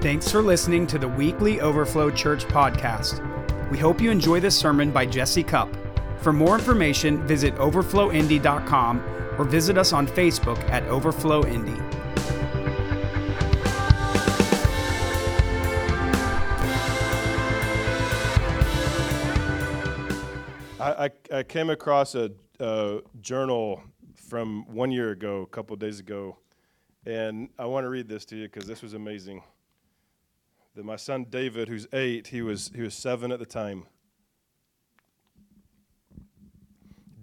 Thanks for listening to the weekly Overflow Church podcast. We hope you enjoy this sermon by Jesse Cup. For more information, visit overflowindy.com or visit us on Facebook at Overflow Indy. I, I, came across a, a journal from one year ago, a couple days ago, and I want to read this to you because this was amazing. That my son David, who's eight, he was he was seven at the time.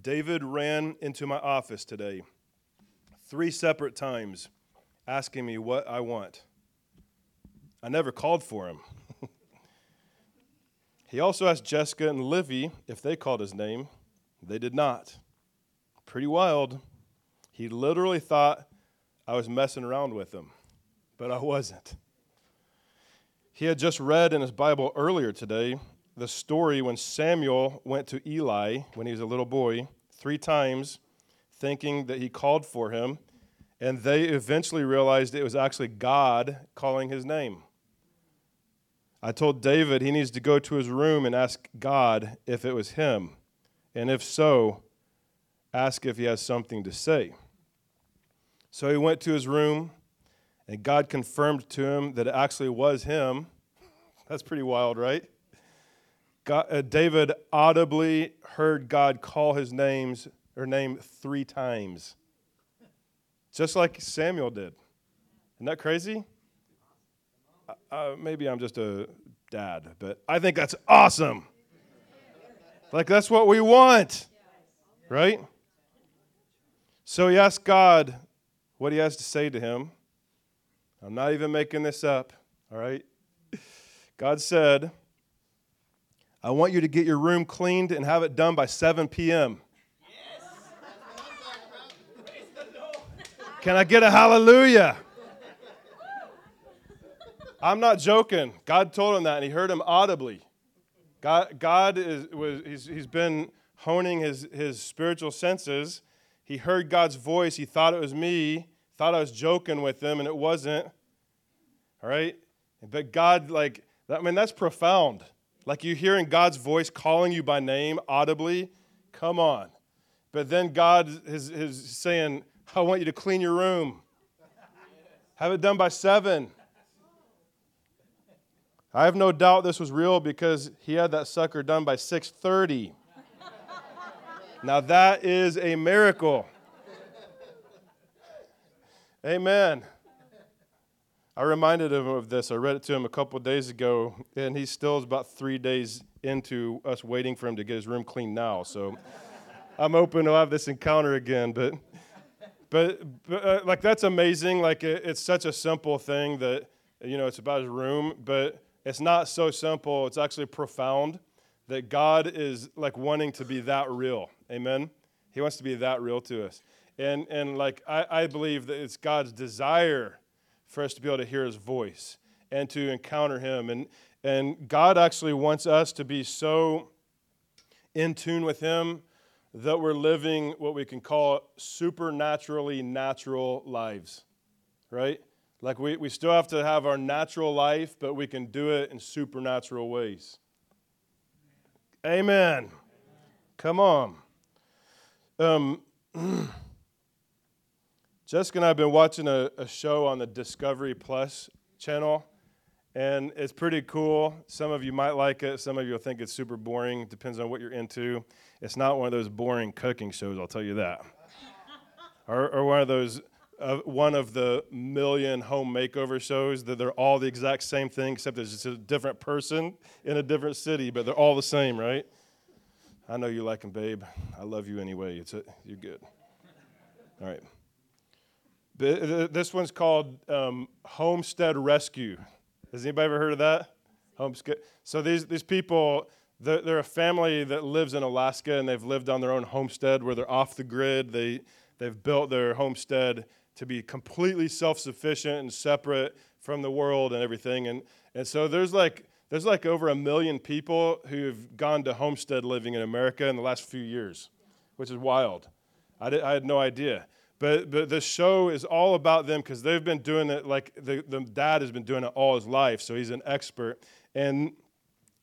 David ran into my office today, three separate times, asking me what I want. I never called for him. he also asked Jessica and Livy if they called his name. They did not. Pretty wild. He literally thought I was messing around with him, but I wasn't. He had just read in his Bible earlier today the story when Samuel went to Eli when he was a little boy three times, thinking that he called for him, and they eventually realized it was actually God calling his name. I told David he needs to go to his room and ask God if it was him, and if so, ask if he has something to say. So he went to his room, and God confirmed to him that it actually was him. That's pretty wild, right? God, uh, David audibly heard God call his names or name three times, just like Samuel did. Isn't that crazy? Uh, uh maybe I'm just a dad, but I think that's awesome. Like that's what we want, right? So he asked God what he has to say to him. I'm not even making this up, all right? God said, I want you to get your room cleaned and have it done by 7 p.m. Can I get a hallelujah? I'm not joking. God told him that, and he heard him audibly. God, God is, was, he's, he's been honing his, his spiritual senses. He heard God's voice. He thought it was me, thought I was joking with him, and it wasn't. All right? But God, like, I mean, that's profound. Like you're hearing God's voice calling you by name audibly. Come on. But then God is, is saying, I want you to clean your room. Have it done by seven. I have no doubt this was real because he had that sucker done by 6:30. now that is a miracle. Amen. I reminded him of this. I read it to him a couple days ago, and he still is about three days into us waiting for him to get his room clean now. So I'm open to have this encounter again. But, but, but uh, like that's amazing. Like it, it's such a simple thing that you know it's about his room, but it's not so simple. It's actually profound that God is like wanting to be that real. Amen. He wants to be that real to us, and and like I, I believe that it's God's desire for us to be able to hear his voice and to encounter him. And, and God actually wants us to be so in tune with him that we're living what we can call supernaturally natural lives, right? Like we, we still have to have our natural life, but we can do it in supernatural ways. Amen. Come on. Um, Jessica and I have been watching a, a show on the Discovery Plus channel, and it's pretty cool. Some of you might like it, some of you will think it's super boring. It depends on what you're into. It's not one of those boring cooking shows, I'll tell you that. or, or one of those uh, one of the million home makeover shows that they're all the exact same thing, except it's just a different person in a different city, but they're all the same, right? I know you like them, babe. I love you anyway. It's a, you're good. All right. This one's called um, Homestead Rescue. Has anybody ever heard of that? Homestead. So these, these people, they're, they're, a family that lives in Alaska and they've lived on their own homestead where they're off the grid. They, they've built their homestead to be completely self sufficient and separate from the world and everything. And, and so there's like, there's like over a million people who've gone to homestead living in America in the last few years, which is wild. I, did, I had no idea. But, but the show is all about them because they've been doing it like the, the dad has been doing it all his life, so he's an expert. And,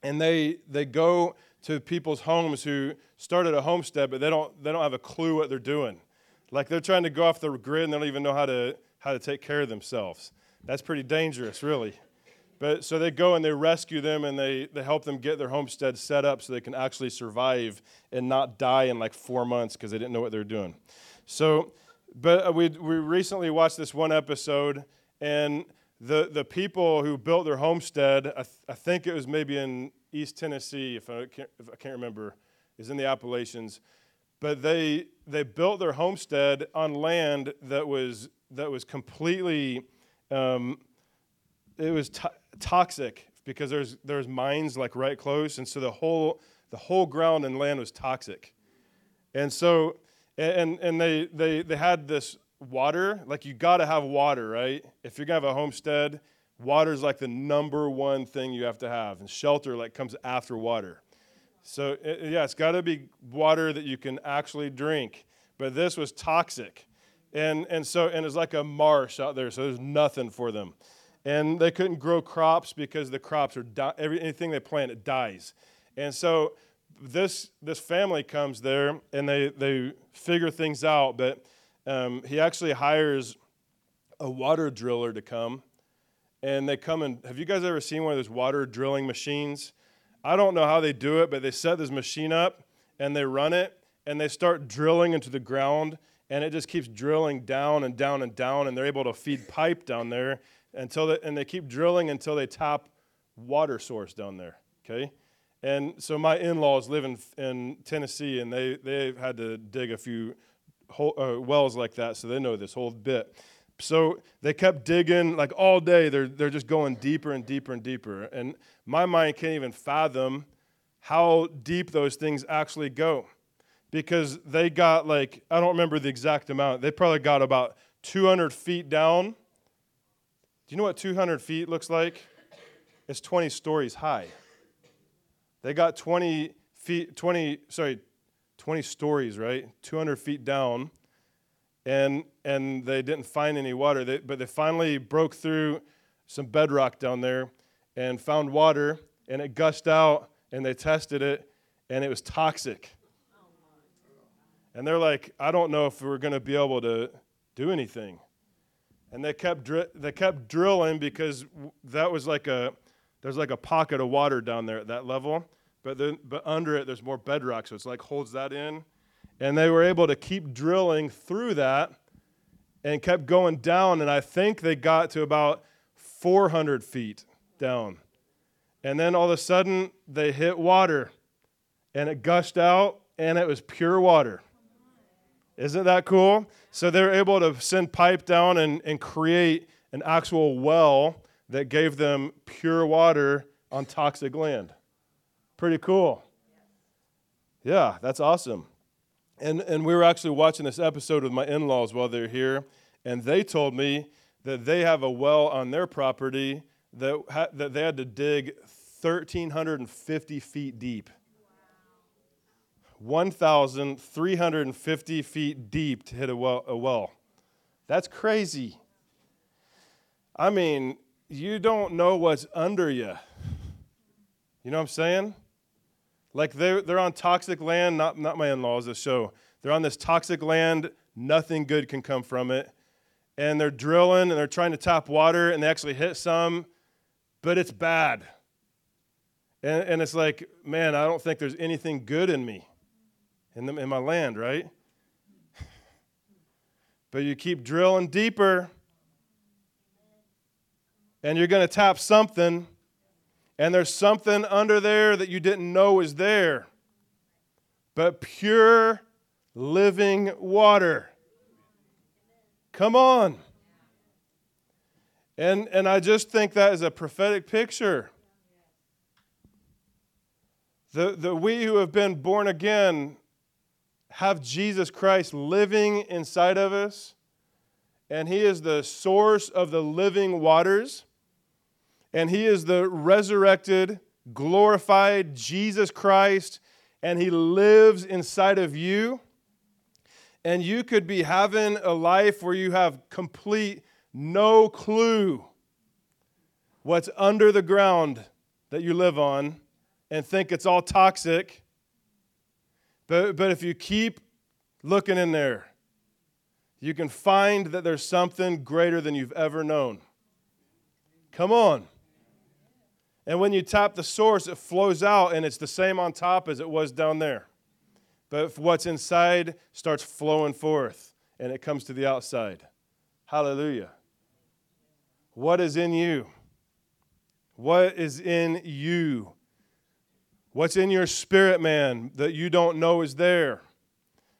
and they, they go to people's homes who started a homestead, but they don't, they don't have a clue what they're doing. Like they're trying to go off the grid and they don't even know how to, how to take care of themselves. That's pretty dangerous, really. But so they go and they rescue them and they, they help them get their homestead set up so they can actually survive and not die in like four months because they didn't know what they're doing. So, but uh, we, we recently watched this one episode and the, the people who built their homestead, I, th- I think it was maybe in East Tennessee, if I can't, if I can't remember, is in the Appalachians. But they, they built their homestead on land that was, that was completely, um, it was t- toxic because there's, there's mines like right close. And so the whole, the whole ground and land was toxic. And so, and, and they, they, they had this water, like you got to have water, right? If you're going to have a homestead, water is like the number one thing you have to have. And shelter like comes after water. So, it, yeah, it's got to be water that you can actually drink. But this was toxic. And, and so, and it's like a marsh out there, so there's nothing for them and they couldn't grow crops because the crops are di- every, anything they plant it dies and so this this family comes there and they they figure things out but um, he actually hires a water driller to come and they come and have you guys ever seen one of those water drilling machines i don't know how they do it but they set this machine up and they run it and they start drilling into the ground and it just keeps drilling down and down and down and they're able to feed pipe down there until they, and they keep drilling until they tap water source down there. Okay, and so my in-laws live in, in Tennessee, and they they've had to dig a few uh, wells like that, so they know this whole bit. So they kept digging like all day. They're they're just going deeper and deeper and deeper, and my mind can't even fathom how deep those things actually go because they got like I don't remember the exact amount. They probably got about 200 feet down do you know what 200 feet looks like? It's 20 stories high. They got 20 feet, 20, sorry, 20 stories, right? 200 feet down. And, and they didn't find any water. They, but they finally broke through some bedrock down there and found water, and it gushed out, and they tested it, and it was toxic. And they're like, I don't know if we're going to be able to do anything and they kept they kept drilling because that was like a there's like a pocket of water down there at that level, but then but under it there's more bedrock, so it's like holds that in, and they were able to keep drilling through that, and kept going down, and I think they got to about 400 feet down, and then all of a sudden they hit water, and it gushed out, and it was pure water. Isn't that cool? So they're able to send pipe down and, and create an actual well that gave them pure water on toxic land. Pretty cool. Yeah, that's awesome. And, and we were actually watching this episode with my in laws while they're here, and they told me that they have a well on their property that, ha- that they had to dig 1,350 feet deep. 1,350 feet deep to hit a well, a well. That's crazy. I mean, you don't know what's under you. You know what I'm saying? Like they're, they're on toxic land, not, not my in laws, this show. They're on this toxic land, nothing good can come from it. And they're drilling and they're trying to tap water and they actually hit some, but it's bad. And, and it's like, man, I don't think there's anything good in me in, the, in my land, right? but you keep drilling deeper, and you're going to tap something, and there's something under there that you didn't know was there. But pure living water. Come on. And, and I just think that is a prophetic picture. The, the we who have been born again have Jesus Christ living inside of us, and He is the source of the living waters, and He is the resurrected, glorified Jesus Christ, and He lives inside of you. And you could be having a life where you have complete no clue what's under the ground that you live on and think it's all toxic. But, but if you keep looking in there, you can find that there's something greater than you've ever known. Come on. And when you tap the source, it flows out and it's the same on top as it was down there. But what's inside starts flowing forth and it comes to the outside. Hallelujah. What is in you? What is in you? What's in your spirit man that you don't know is there?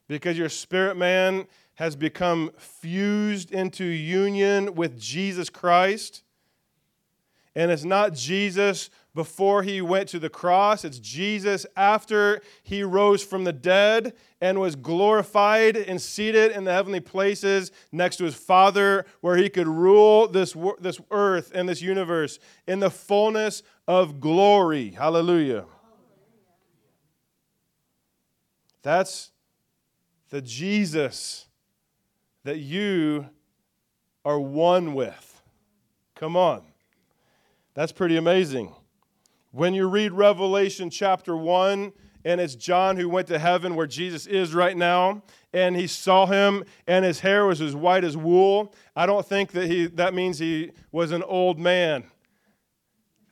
Because your spirit man has become fused into union with Jesus Christ. And it's not Jesus before he went to the cross, it's Jesus after he rose from the dead and was glorified and seated in the heavenly places next to his Father, where he could rule this, this earth and this universe in the fullness of glory. Hallelujah. That's the Jesus that you are one with. Come on. That's pretty amazing. When you read Revelation chapter 1, and it's John who went to heaven where Jesus is right now, and he saw him, and his hair was as white as wool. I don't think that he that means he was an old man.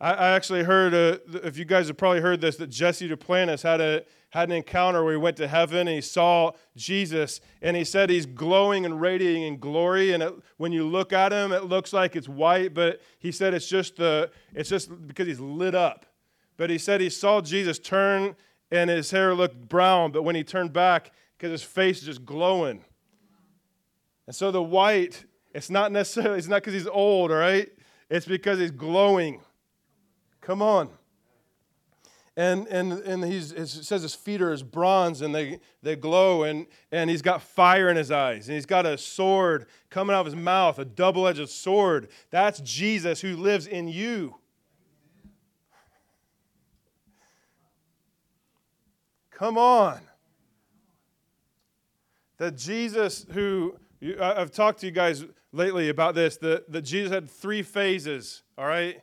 I, I actually heard, uh, if you guys have probably heard this, that Jesse Duplantis had a had an encounter where he went to heaven and he saw Jesus and he said he's glowing and radiating in glory. And it, when you look at him it looks like it's white but he said it's just the it's just because he's lit up. But he said he saw Jesus turn and his hair looked brown but when he turned back because his face is just glowing. And so the white it's not necessarily it's not because he's old all right? It's because he's glowing come on. And and and he's it says his feet are as bronze and they they glow and and he's got fire in his eyes and he's got a sword coming out of his mouth a double-edged sword. That's jesus who lives in you. Come on. That jesus who i've talked to you guys lately about this that, that jesus had three phases all right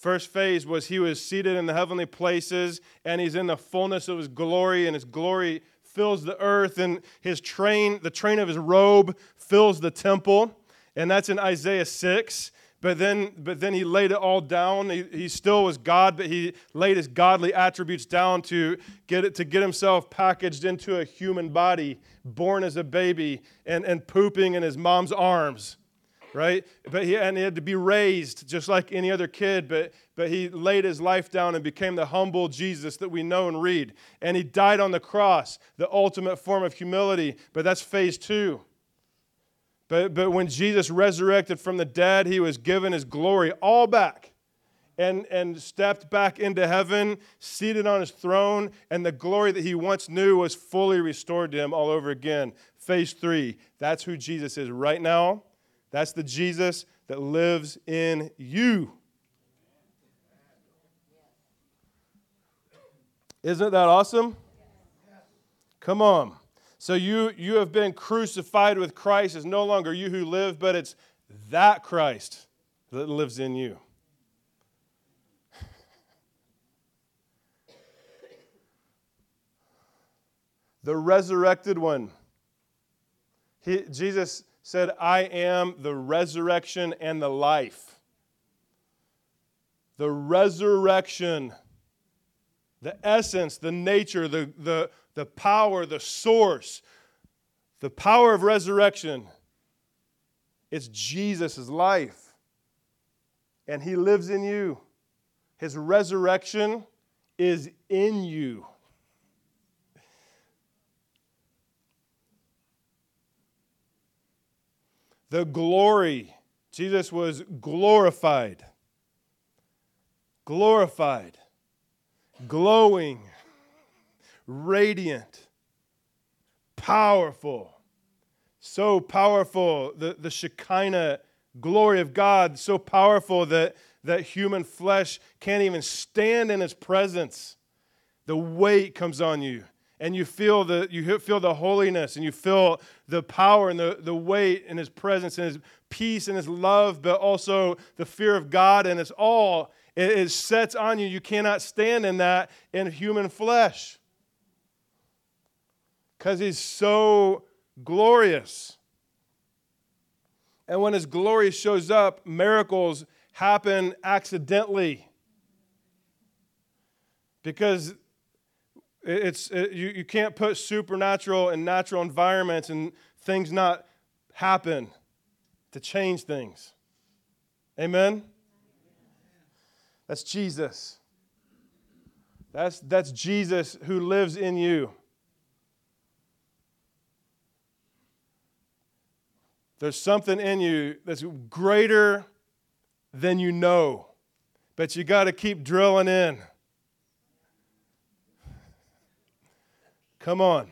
First phase was he was seated in the heavenly places and he's in the fullness of his glory and his glory fills the earth and his train the train of his robe fills the temple. And that's in Isaiah 6 but then but then he laid it all down. He, he still was God but he laid his godly attributes down to get it to get himself packaged into a human body born as a baby and, and pooping in his mom's arms right? But he, and he had to be raised just like any other kid, but, but he laid his life down and became the humble Jesus that we know and read. And he died on the cross, the ultimate form of humility, but that's phase two. But, but when Jesus resurrected from the dead, he was given his glory all back and, and stepped back into heaven, seated on his throne, and the glory that he once knew was fully restored to him all over again. Phase three, that's who Jesus is right now that's the Jesus that lives in you. Isn't that awesome? Come on. So you you have been crucified with Christ. It's no longer you who live, but it's that Christ that lives in you. The resurrected one. He, Jesus said, I am the resurrection and the life. The resurrection, the essence, the nature, the, the, the power, the source, the power of resurrection. It's Jesus' life. And he lives in you. His resurrection is in you. The glory. Jesus was glorified, glorified, glowing, radiant, powerful. So powerful, the, the Shekinah glory of God, so powerful that, that human flesh can't even stand in his presence. The weight comes on you and you feel the you feel the holiness and you feel the power and the, the weight and his presence and his peace and his love but also the fear of god. And it's all it, it sets on you. You cannot stand in that in human flesh. Because he's so glorious. And when his glory shows up miracles happen accidentally. Because it's, it, you, you can't put supernatural and natural environments and things not happen to change things. Amen? That's Jesus. That's, that's Jesus who lives in you. There's something in you that's greater than you know, but you got to keep drilling in. Come on.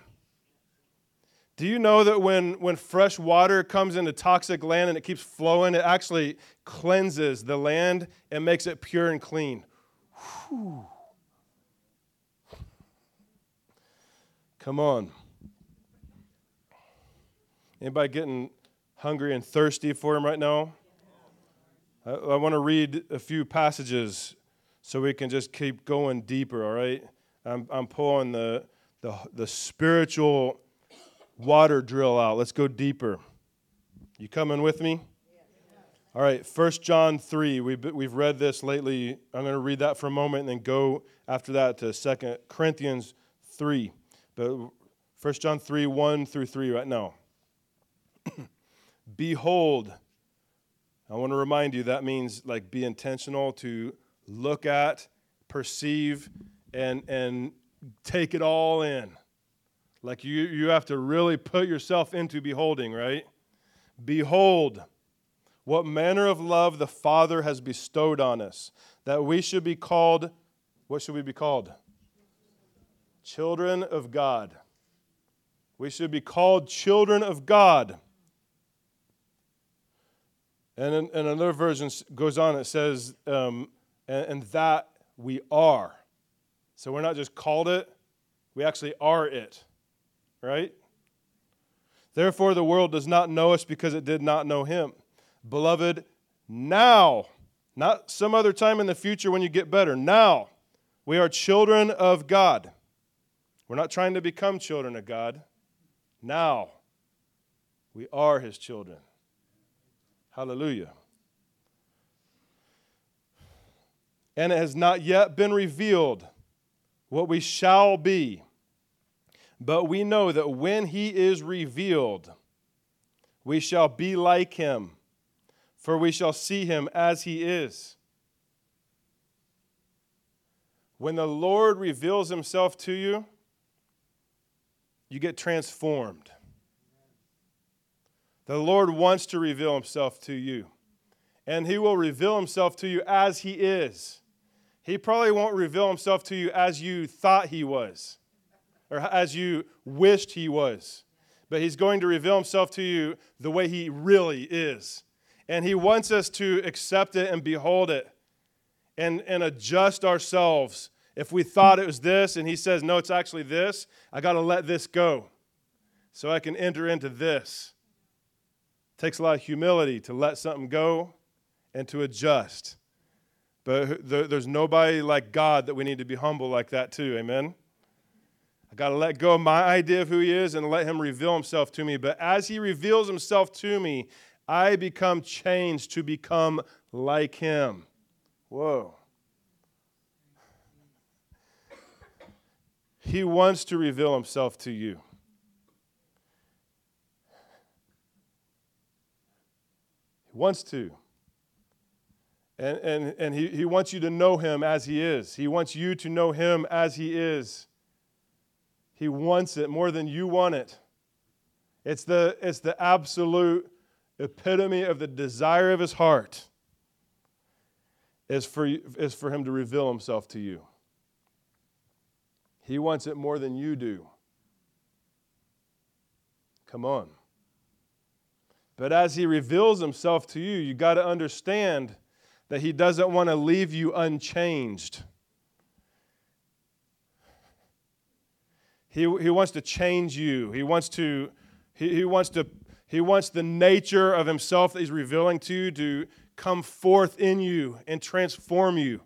Do you know that when, when fresh water comes into toxic land and it keeps flowing, it actually cleanses the land and makes it pure and clean? Whew. Come on. Anybody getting hungry and thirsty for him right now? I, I want to read a few passages so we can just keep going deeper, all right? I'm, I'm pulling the the, the spiritual water drill out. Let's go deeper. You coming with me? All right, 1 John 3. We've, we've read this lately. I'm going to read that for a moment and then go after that to 2 Corinthians 3. But 1 John 3, 1 through 3 right now. Behold, I want to remind you that means like be intentional to look at, perceive, and, and take it all in. Like you, you have to really put yourself into beholding, right? Behold, what manner of love the Father has bestowed on us, that we should be called, what should we be called? Children of God. We should be called children of God. And in, another version goes on, it says, um, and, and that we are. So we're not just called it, we actually are it, right? Therefore, the world does not know us because it did not know him. Beloved, now, not some other time in the future when you get better, now, we are children of God. We're not trying to become children of God. Now, we are his children. Hallelujah. And it has not yet been revealed what we shall be. But we know that when he is revealed, we shall be like him, for we shall see him as he is. When the Lord reveals himself to you, you get transformed. The Lord wants to reveal himself to you, and he will reveal himself to you as he is. He probably won't reveal himself to you as you thought he was or as you wished he was. But he's going to reveal himself to you the way he really is. And he wants us to accept it and behold it and, and adjust ourselves. If we thought it was this and he says, no, it's actually this, I got to let this go so I can enter into this. It takes a lot of humility to let something go and to adjust. But there's nobody like God that we need to be humble like that too. Amen? I got to let go of my idea of who He is and let Him reveal Himself to me. But as He reveals Himself to me, I become changed to become like Him. Whoa. He wants to reveal Himself to you. He wants to. And, and, and he, he wants you to know him as he is. He wants you to know him as he is. He wants it more than you want it. It's the, it's the absolute epitome of the desire of his heart is for, is for him to reveal himself to you. He wants it more than you do. Come on. But as he reveals himself to you, you got to understand that He doesn't want to leave you unchanged. He, he wants to change you. He wants to, he, he wants to, he wants the nature of himself that he's revealing to you to come forth in you and transform you.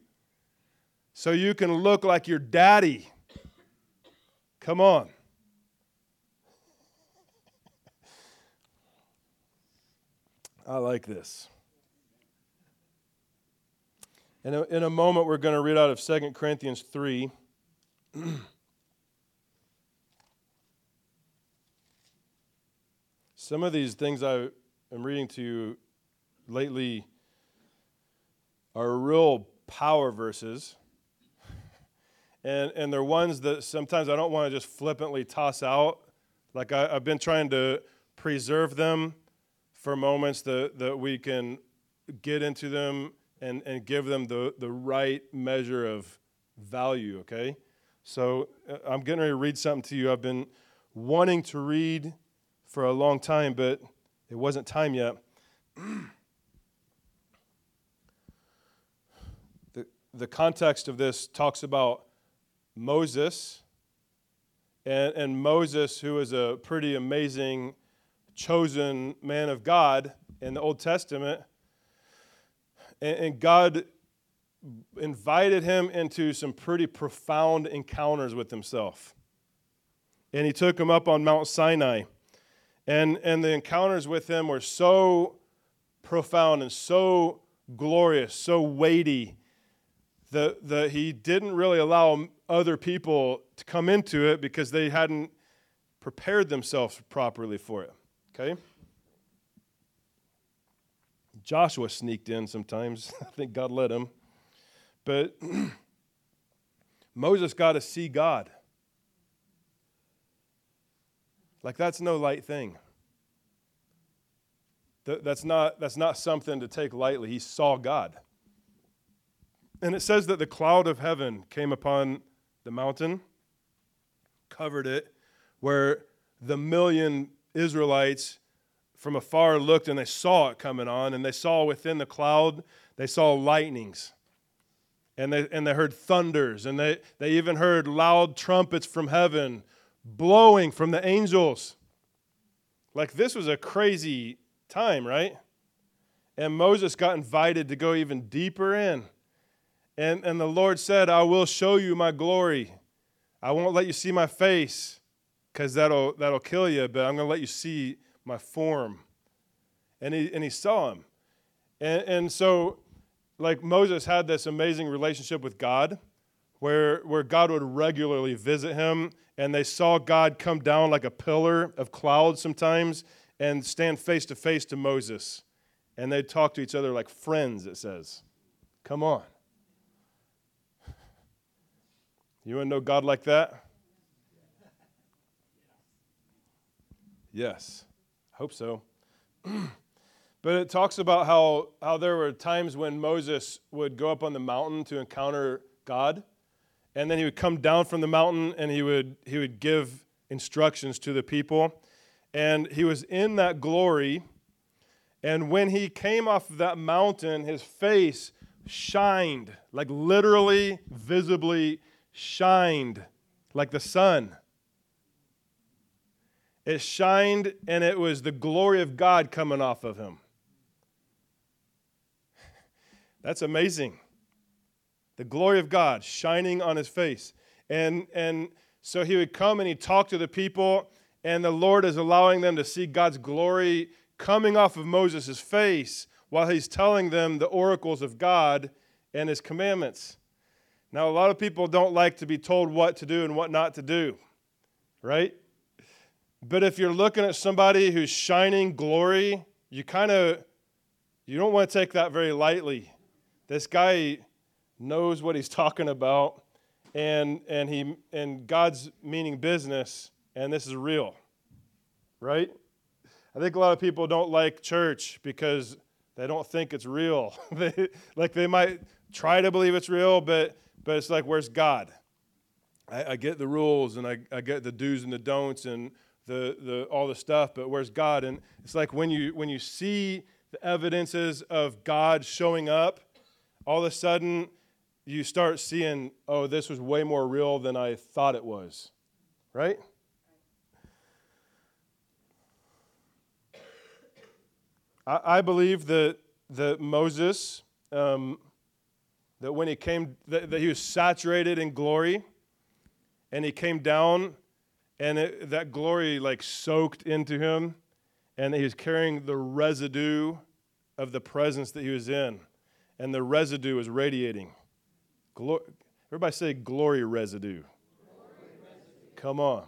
So you can look like your daddy. Come on. I like this. In a, in a moment, we're going to read out of 2 Corinthians 3. Some of these things I am reading to you lately are real power verses. And, and they're ones that sometimes I don't want to just flippantly toss out. Like I, I've been trying to preserve them for moments that, that we can get into them and, and give them the, the right measure of value, okay? So uh, I'm getting ready to read something to you I've been wanting to read for a long time, but it wasn't time yet. the, the context of this talks about Moses, and, and Moses, who is a pretty amazing, chosen man of God in the Old Testament and, and God invited him into some pretty profound encounters with himself. And he took him up on Mount Sinai. And, and the encounters with him were so profound and so glorious, so weighty, that, that he didn't really allow other people to come into it because they hadn't prepared themselves properly for it. Okay? Joshua sneaked in sometimes. I think God let him. But Moses got to see God. Like, that's no light thing. That's not, that's not something to take lightly. He saw God. And it says that the cloud of heaven came upon the mountain, covered it, where the million Israelites from afar looked and they saw it coming on, and they saw within the cloud, they saw lightnings. And they, and they heard thunders, and they, they even heard loud trumpets from heaven blowing from the angels. Like this was a crazy time, right? And Moses got invited to go even deeper in. And, and the Lord said, I will show you my glory. I won't let you see my face because that'll, that'll kill you, but I'm going to let you see my form. And he, and he saw him. And, and so, like Moses had this amazing relationship with God where, where God would regularly visit him, and they saw God come down like a pillar of cloud sometimes and stand face to face to Moses. And they'd talk to each other like friends, it says. Come on. You want to know God like that? Yes. Hope so. but it talks about how, how there were times when Moses would go up on the mountain to encounter God, and then he would come down from the mountain and he would, he would give instructions to the people. And he was in that glory. And when he came off of that mountain, his face shined, like literally, visibly shined, like the sun. It shined, and it was the glory of God coming off of him. That's amazing. The glory of God shining on his face. And, and so he would come and he'd talk to the people, and the Lord is allowing them to see God's glory coming off of Moses' face while he's telling them the oracles of God and his commandments. Now, a lot of people don't like to be told what to do and what not to do, right? But if you're looking at somebody who's shining glory, you kind of you don't want to take that very lightly. This guy knows what he's talking about and and he and God's meaning business and this is real. Right? I think a lot of people don't like church because they don't think it's real. like they might try to believe it's real, but but it's like, where's God? I, I get the rules and I, I get the do's and the don'ts and the, the, all the stuff, but where's God? And it's like when you, when you see the evidences of God showing up, all of a sudden you start seeing, oh, this was way more real than I thought it was. right? I, I believe that, that Moses, um, that when he came, that, that, he was saturated in glory and he came down and it, that glory like soaked into him and he was carrying the residue of the presence that he was in and the residue was radiating. Glo- Everybody say glory residue. Come on.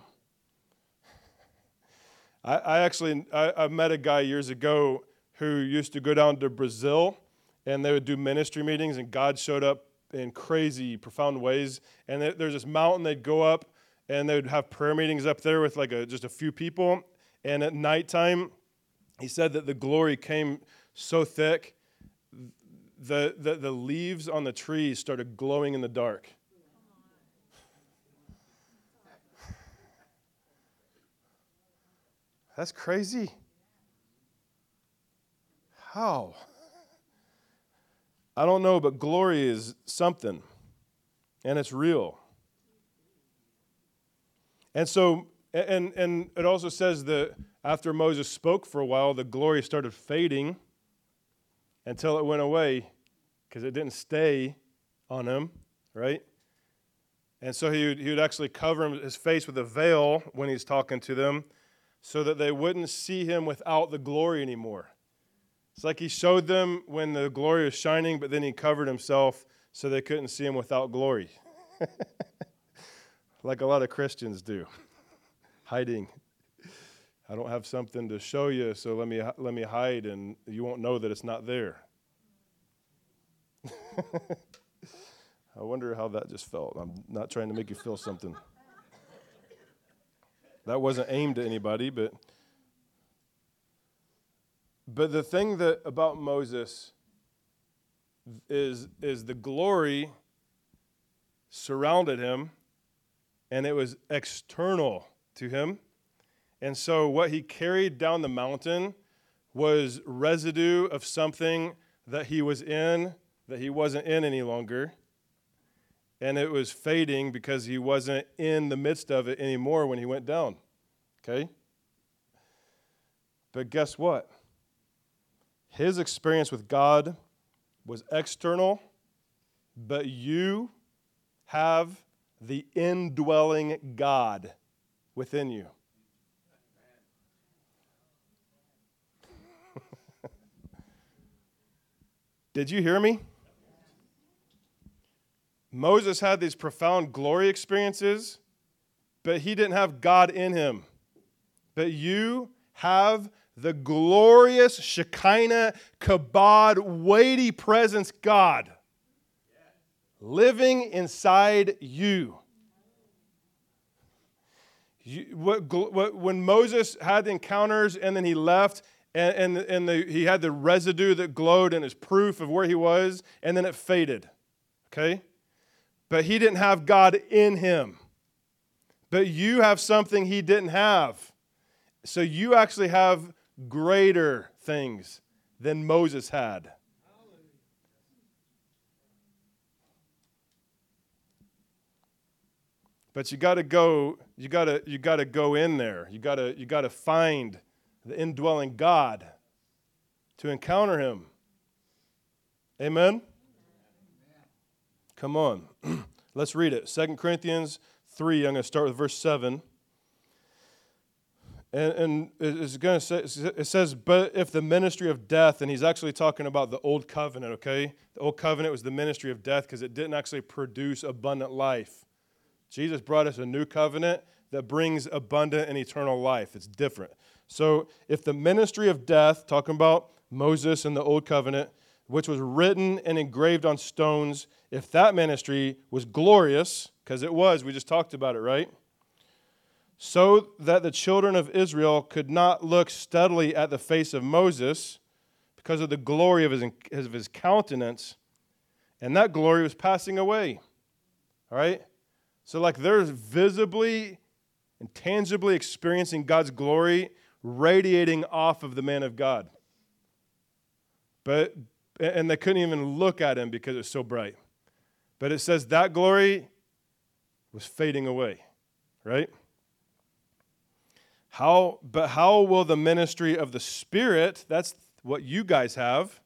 I, I actually I, I, met a guy years ago who used to go down to Brazil and they would do ministry meetings and God showed up in crazy, profound ways. And there's this mountain they'd go up and they would have prayer meetings up there with like a, just a few people. And at nighttime, he said that the glory came so thick, the, the, the leaves on the trees started glowing in the dark. That's crazy. How? I don't know, but glory is something, and it's real. And so, and, and it also says that after Moses spoke for a while, the glory started fading until it went away because it didn't stay on him, right? And so he would, he would actually cover his face with a veil when he's talking to them so that they wouldn't see him without the glory anymore. It's like he showed them when the glory was shining, but then he covered himself so they couldn't see him without glory. like a lot of Christians do, hiding. I don't have something to show you, so let me, let me hide, and you won't know that it's not there. I wonder how that just felt. I'm not trying to make you feel something. That wasn't aimed at anybody, but but the thing that about Moses is is the glory surrounded him and it was external to him. And so what he carried down the mountain was residue of something that he was in that he wasn't in any longer and it was fading because he wasn't in the midst of it anymore when he went down. Okay? But guess what? His experience with God was external, but you have the indwelling God within you. Did you hear me? Moses had these profound glory experiences, but he didn't have God in him. But you have the glorious Shekinah, Kabod, weighty presence God living inside you. you what, what, when Moses had the encounters and then he left, and, and, and the, he had the residue that glowed and his proof of where he was, and then it faded. Okay? but he didn't have God in him. But you have something he didn't have. So you actually have greater things than Moses had. But you got to go you got to you got to go in there. You got to you got to find the indwelling God to encounter him. Amen. Come on. Let's read it. 2 Corinthians 3, I'm going to start with verse 7. And, and it's going to say, it says, but if the ministry of death, and he's actually talking about the old covenant, okay? The old covenant was the ministry of death because it didn't actually produce abundant life. Jesus brought us a new covenant that brings abundant and eternal life. It's different. So if the ministry of death, talking about Moses and the old covenant, which was written and engraved on stones, if that ministry was glorious, because it was, we just talked about it, right? So that the children of Israel could not look steadily at the face of Moses because of the glory of his, of his countenance, and that glory was passing away. All right? So, like, they're visibly and tangibly experiencing God's glory radiating off of the man of God. But and they couldn't even look at him because it was so bright. But it says that glory was fading away, right? How, but how will the ministry of the Spirit, that's what you guys have,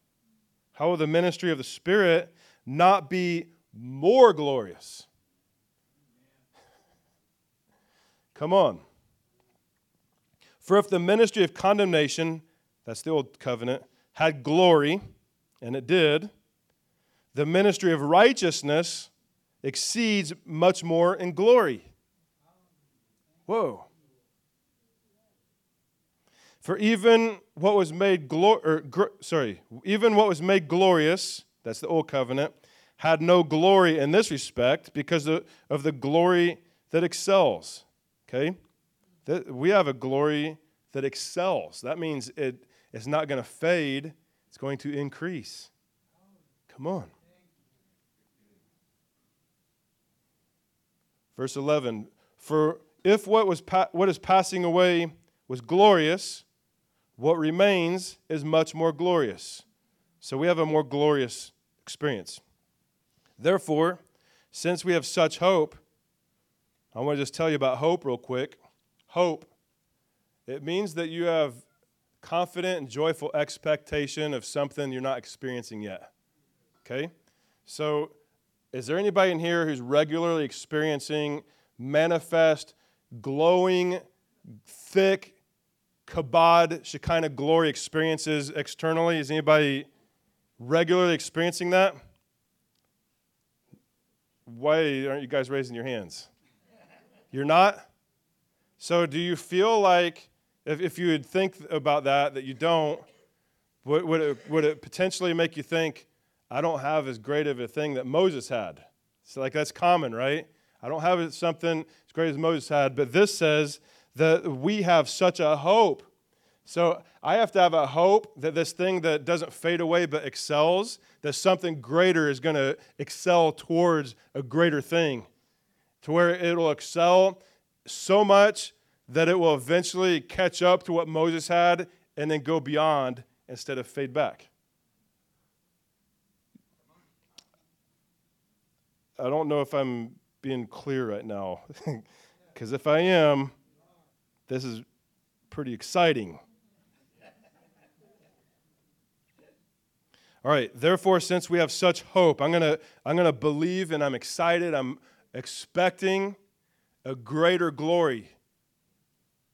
how will the ministry of the Spirit not be more glorious? Come on. For if the ministry of condemnation, that's the old covenant, had glory, and it did, the ministry of righteousness exceeds much more in glory. Whoa. For even what was made glor- gr- sorry, even what was made glorious, that's the old covenant, had no glory in this respect because of, of the glory that excels. Okay? That, we have a glory that excels. That means it, it's not going to fade, it's going to increase. Come on. Verse 11 For if what, was pa- what is passing away was glorious, what remains is much more glorious. So we have a more glorious experience. Therefore, since we have such hope, I want to just tell you about hope real quick. Hope, it means that you have confident and joyful expectation of something you're not experiencing yet. Okay? So, is there anybody in here who's regularly experiencing manifest, glowing, thick, kabod, Shekinah glory experiences externally? Is anybody regularly experiencing that? Why aren't you guys raising your hands? You're not? So, do you feel like, if, if you would think about that, that you don't, would, would, it, would it potentially make you think, I don't have as great of a thing that Moses had? So, like, that's common, right? I don't have something as great as Moses had, but this says that we have such a hope. So I have to have a hope that this thing that doesn't fade away but excels, that something greater is going to excel towards a greater thing, to where it'll excel so much that it will eventually catch up to what Moses had and then go beyond instead of fade back. I don't know if I'm being clear right now, because if I am, this is pretty exciting. All right, therefore, since we have such hope, I'm going to I'm going to believe and I'm excited. I'm expecting a greater glory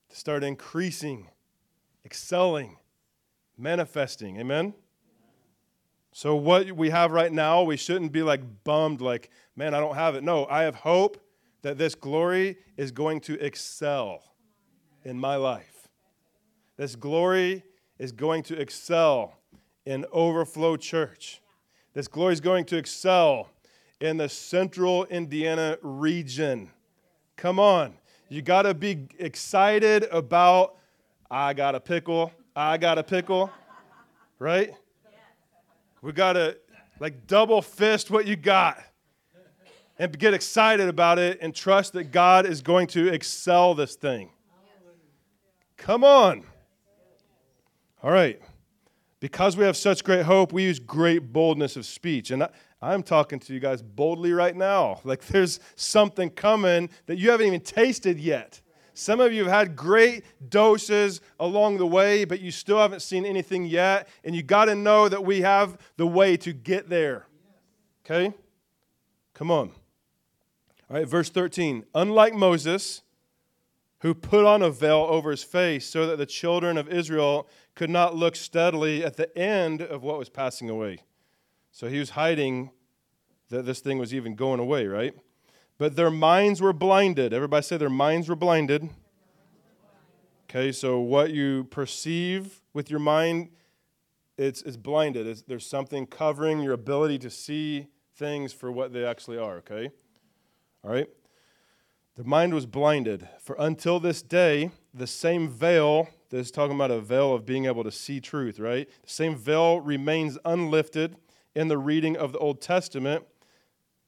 to start increasing, excelling, manifesting. Amen? So, what we have right now, we shouldn't be like bummed, like, man, I don't have it. No, I have hope that this glory is going to excel in my life. This glory is going to excel in Overflow Church. This glory is going to excel in the central Indiana region. Come on. You got to be excited about, I got a pickle, I got a pickle, right? We got to like double fist what you got and get excited about it and trust that God is going to excel this thing. Come on. All right. Because we have such great hope, we use great boldness of speech. And I'm talking to you guys boldly right now. Like there's something coming that you haven't even tasted yet. Some of you have had great doses along the way, but you still haven't seen anything yet. And you got to know that we have the way to get there. Okay? Come on. All right, verse 13. Unlike Moses, who put on a veil over his face so that the children of Israel could not look steadily at the end of what was passing away. So he was hiding that this thing was even going away, right? But their minds were blinded. Everybody say their minds were blinded. Okay, so what you perceive with your mind, it's, it's blinded. It's, there's something covering your ability to see things for what they actually are, okay? All right? The mind was blinded. For until this day, the same veil, this is talking about a veil of being able to see truth, right? The same veil remains unlifted in the reading of the Old Testament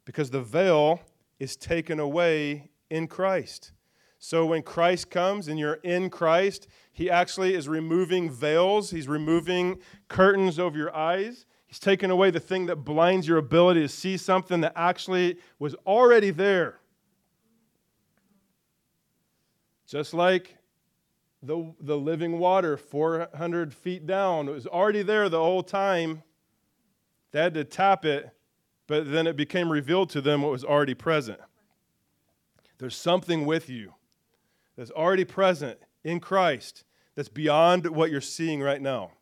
because the veil is taken away in Christ. So when Christ comes and you're in Christ, he actually is removing veils, he's removing curtains over your eyes. He's taken away the thing that blinds your ability to see something that actually was already there. Just like the, the living water 400 feet down. It was already there the whole time. They had to tap it, but then it became revealed to them what was already present. There's something with you that's already present in Christ that's beyond what you're seeing right now,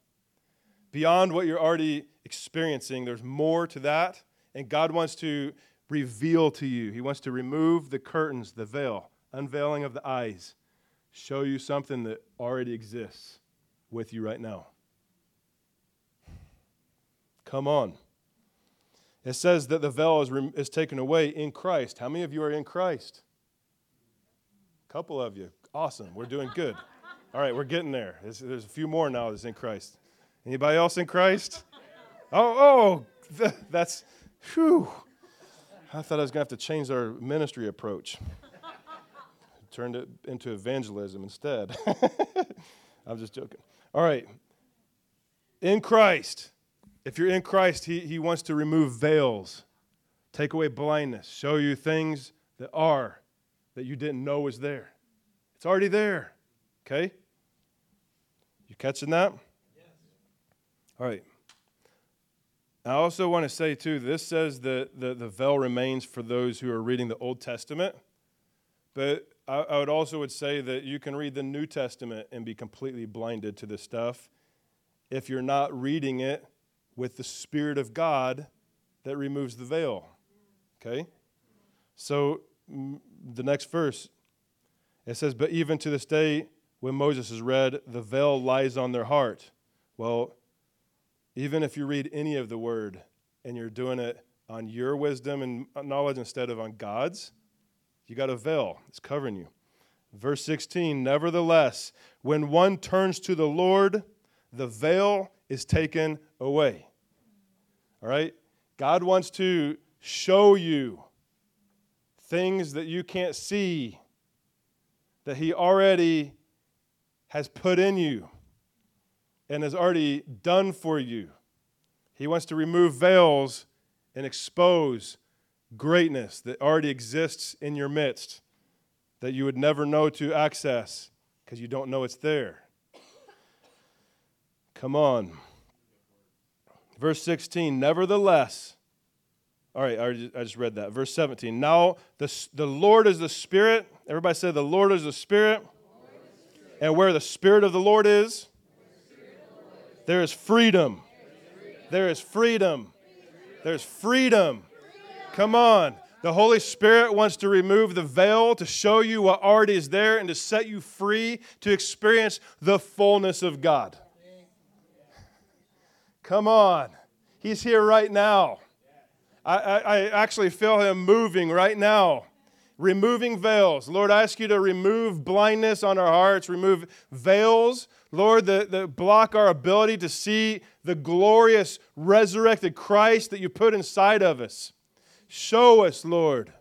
beyond what you're already experiencing. There's more to that, and God wants to reveal to you. He wants to remove the curtains, the veil, unveiling of the eyes, show you something that already exists with you right now. Come on. It says that the veil is, is taken away in Christ. How many of you are in Christ? A couple of you. Awesome. We're doing good. All right, we're getting there. There's, there's a few more now that's in Christ. Anybody else in Christ? Oh, oh, that's, whew. I thought I was going to have to change our ministry approach. Turned it into evangelism instead. I'm just joking. All right. In Christ, if you're in Christ, he, he wants to remove veils, take away blindness, show you things that are that you didn't know was there. It's already there. Okay? You catching that? Yes. All right. I also want to say, too, this says that the, the veil remains for those who are reading the Old Testament. But I, I would also would say that you can read the New Testament and be completely blinded to this stuff if you're not reading it with the Spirit of God that removes the veil. Okay? So the next verse, it says, But even to this day, when Moses is read, the veil lies on their heart. Well, even if you read any of the word and you're doing it on your wisdom and knowledge instead of on God's, you got a veil. It's covering you. Verse 16, nevertheless, when one turns to the Lord, the veil is taken away. All right? God wants to show you things that you can't see that He already has put in you and has already done for you. He wants to remove veils and expose greatness that already exists in your midst that you would never know to access because you don't know it's there. Come on. Verse 16, nevertheless, all right, I just read that. Verse 17, now the, the Lord is the Spirit. Everybody said, The Lord is the Spirit. And where the Spirit of the Lord is, there is freedom. There is freedom. There's freedom. Come on. The Holy Spirit wants to remove the veil to show you what already is there and to set you free to experience the fullness of God. Come on. He's here right now. I, I, I actually feel him moving right now removing veils. Lord, I ask you to remove blindness on our hearts, remove veils, Lord, that, that block our ability to see the glorious resurrected Christ that you put inside of us. Show us, Lord.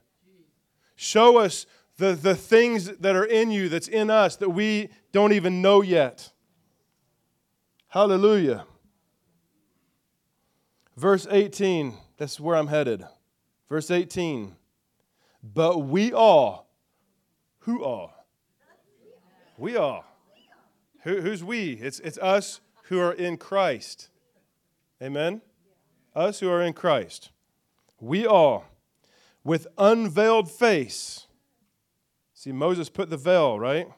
Show us the, the things that are in you, that's in us, that we don't even know yet. Hallelujah. Verse 18, that's where I'm headed. Verse 18. But we all, who all? We all. Who, who's we? It's, it's us who are in Christ. Amen? Us who are in Christ. We all, with unveiled face. See, Moses put the veil, right?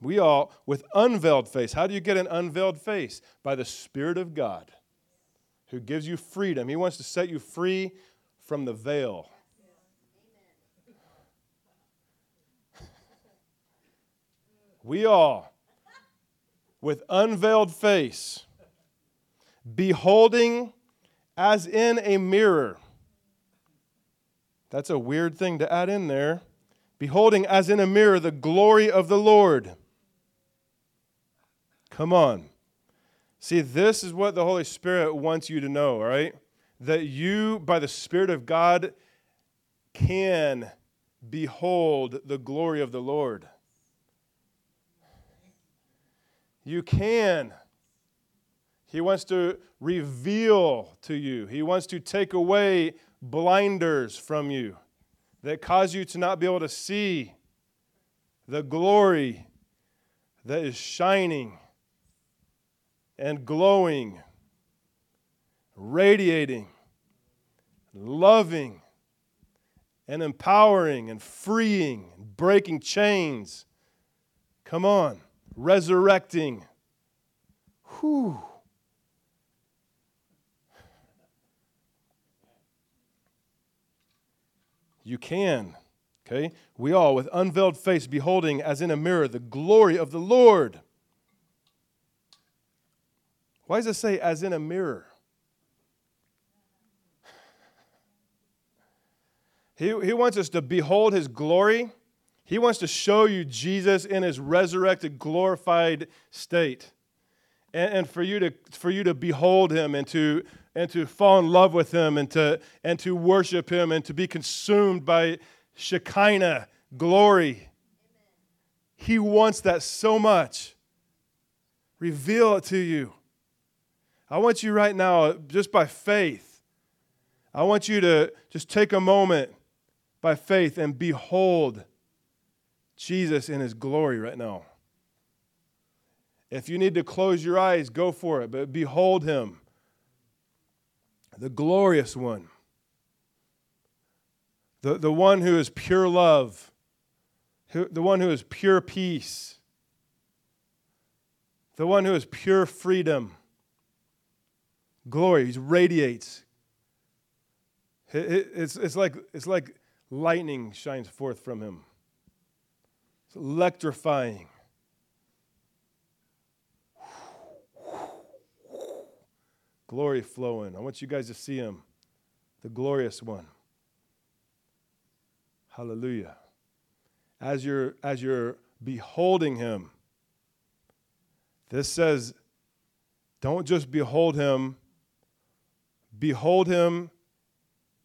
We all, with unveiled face. How do you get an unveiled face? By the Spirit of God, who gives you freedom. He wants to set you free from the veil. we all, with unveiled face, beholding as in a mirror. That's a weird thing to add in there. Beholding as in a mirror the glory of the Lord. Come on. See, this is what the Holy Spirit wants you to know, all right? That you, by the Spirit of God, can behold the glory of the Lord. You can. He wants to reveal to you, He wants to take away blinders from you that cause you to not be able to see the glory that is shining and glowing, radiating, loving, and empowering and freeing, and breaking chains. Come on, resurrecting. Whew. You can. Okay? We all, with unveiled face, beholding as in a mirror the glory of the Lord. Why does it say as in a mirror? He, he wants us to behold his glory. He wants to show you Jesus in his resurrected, glorified state. And, and for, you to, for you to behold him and to, and to fall in love with him and to, and to worship him and to be consumed by Shekinah glory. He wants that so much. Reveal it to you. I want you right now, just by faith, I want you to just take a moment by faith and behold Jesus in his glory right now. If you need to close your eyes, go for it, but behold him, the glorious one, the, the one who is pure love, the one who is pure peace, the one who is pure freedom. Glory, he radiates. It's, it's, like, it's like lightning shines forth from him. It's electrifying. Glory flowing. I want you guys to see him, the glorious one. Hallelujah. As you're, as you're beholding him, this says, don't just behold him, behold him